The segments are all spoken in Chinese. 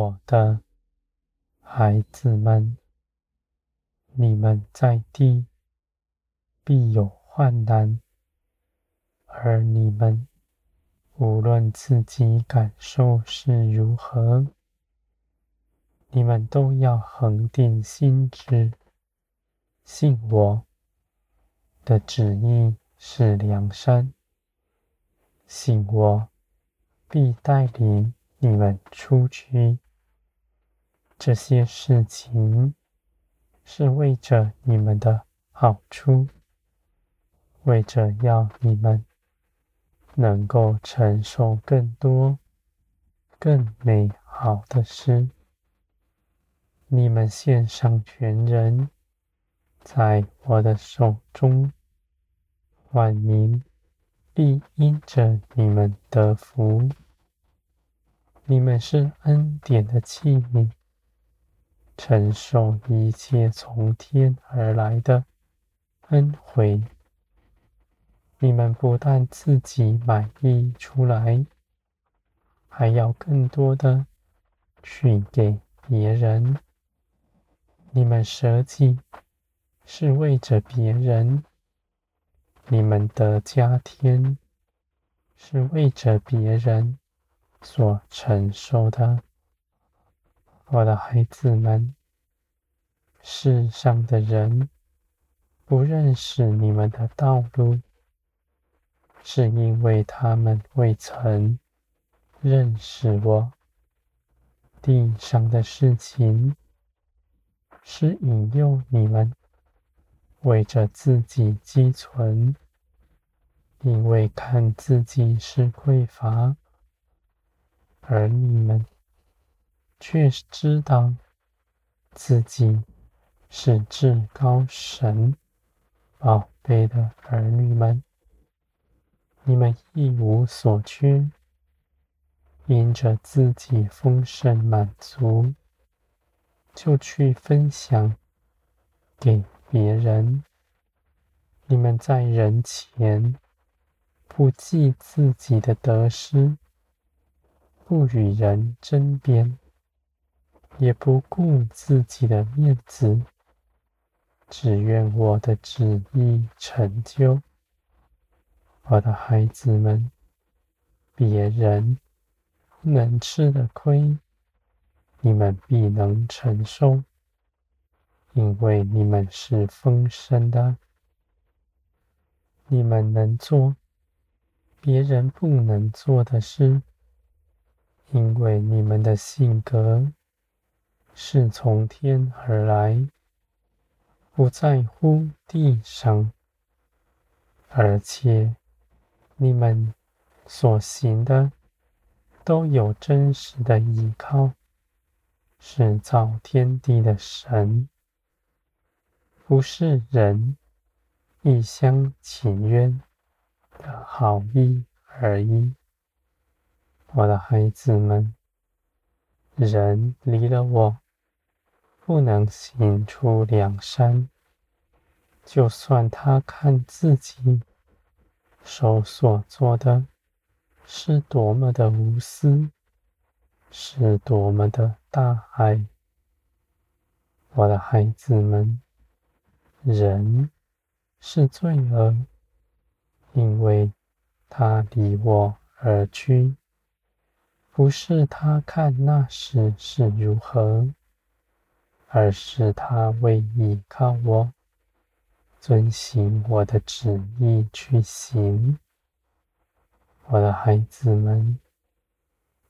我的孩子们，你们在地必有患难，而你们无论自己感受是如何，你们都要恒定心志，信我的旨意是良善，信我必带领你们出去。这些事情是为着你们的好处，为着要你们能够承受更多、更美好的事。你们献上全人，在我的手中。万民必因着你们得福。你们是恩典的器皿，承受一切从天而来的恩惠。你们不但自己满意出来，还要更多的去给别人。你们舍己是为着别人。你们的加添是为着别人所承受的，我的孩子们。世上的人不认识你们的道路，是因为他们未曾认识我。地上的事情是引诱你们。为着自己积存，因为看自己是匮乏，而你们却知道自己是至高神宝贝的儿女们。你们一无所缺，因着自己丰盛满足，就去分享给别人，你们在人前不计自己的得失，不与人争辩，也不顾自己的面子，只愿我的旨意成就。我的孩子们，别人能吃的亏，你们必能承受。因为你们是丰盛的，你们能做别人不能做的事，因为你们的性格是从天而来，不在乎地上，而且你们所行的都有真实的依靠，是造天地的神。不是人一厢情愿的好意而已，我的孩子们，人离了我，不能行出两山。就算他看自己手所做的是多么的无私，是多么的大爱，我的孩子们。人是罪恶，因为他离我而去，不是他看那时是如何，而是他为依靠我，遵行我的旨意去行。我的孩子们，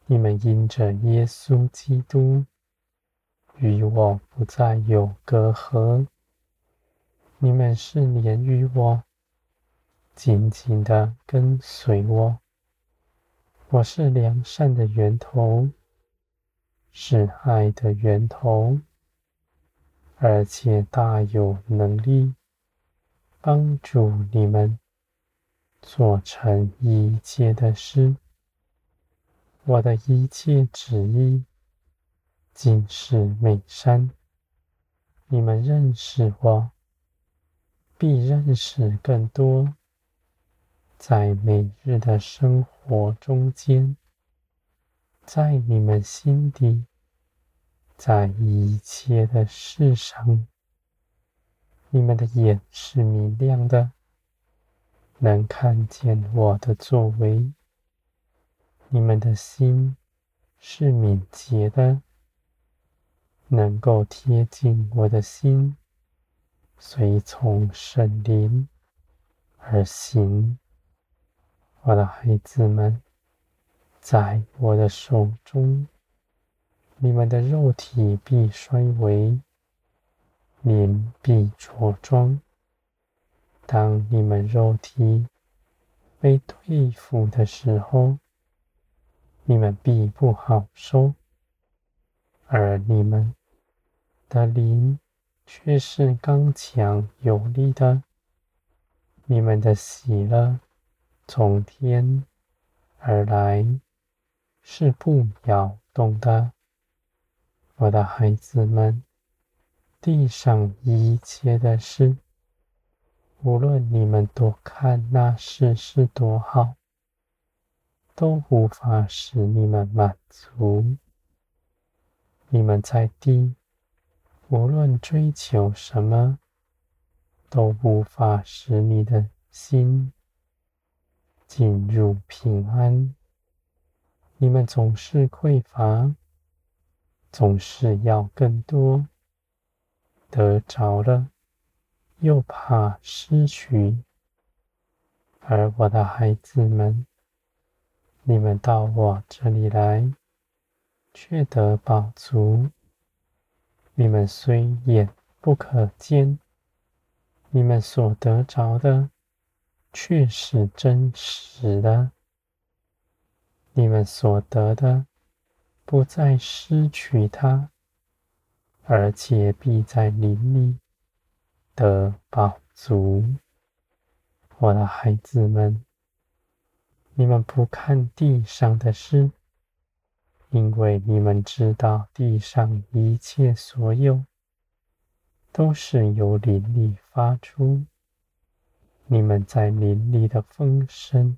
你们因着耶稣基督，与我不再有隔阂。你们是连于我，紧紧的跟随我。我是良善的源头，是爱的源头，而且大有能力帮助你们做成一切的事。我的一切旨意尽是美善。你们认识我。必认识更多，在每日的生活中间，在你们心底在一切的事上，你们的眼是明亮的，能看见我的作为；你们的心是敏捷的，能够贴近我的心，随从圣灵而行。我的孩子们，在我的手中，你们的肉体必衰微。灵必着装。当你们肉体被对付的时候，你们必不好受；而你们的灵却是刚强有力的。你们的喜乐从天而来，是不摇动的。我的孩子们。地上一切的事，无论你们多看那事是多好，都无法使你们满足。你们在地，无论追求什么，都无法使你的心进入平安。你们总是匮乏，总是要更多。得着了，又怕失去，而我的孩子们，你们到我这里来，却得饱足。你们虽眼不可见，你们所得着的，却是真实的。你们所得的，不再失去它。而且必在灵里得饱足。我的孩子们，你们不看地上的事，因为你们知道地上一切所有都是由灵里发出。你们在林里的丰盛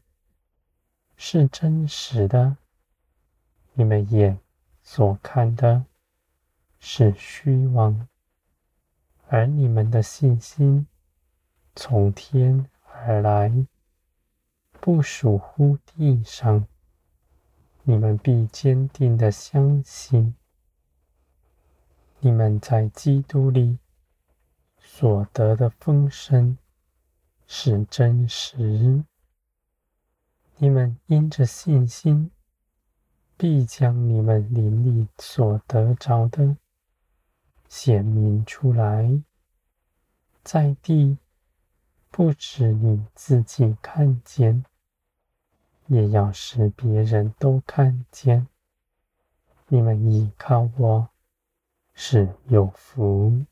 是真实的，你们眼所看的。是虚妄，而你们的信心从天而来，不属乎地上。你们必坚定地相信，你们在基督里所得的丰盛是真实。你们因着信心，必将你们灵里所得着的。显明出来，在地，不止你自己看见，也要使别人都看见。你们依靠我，是有福。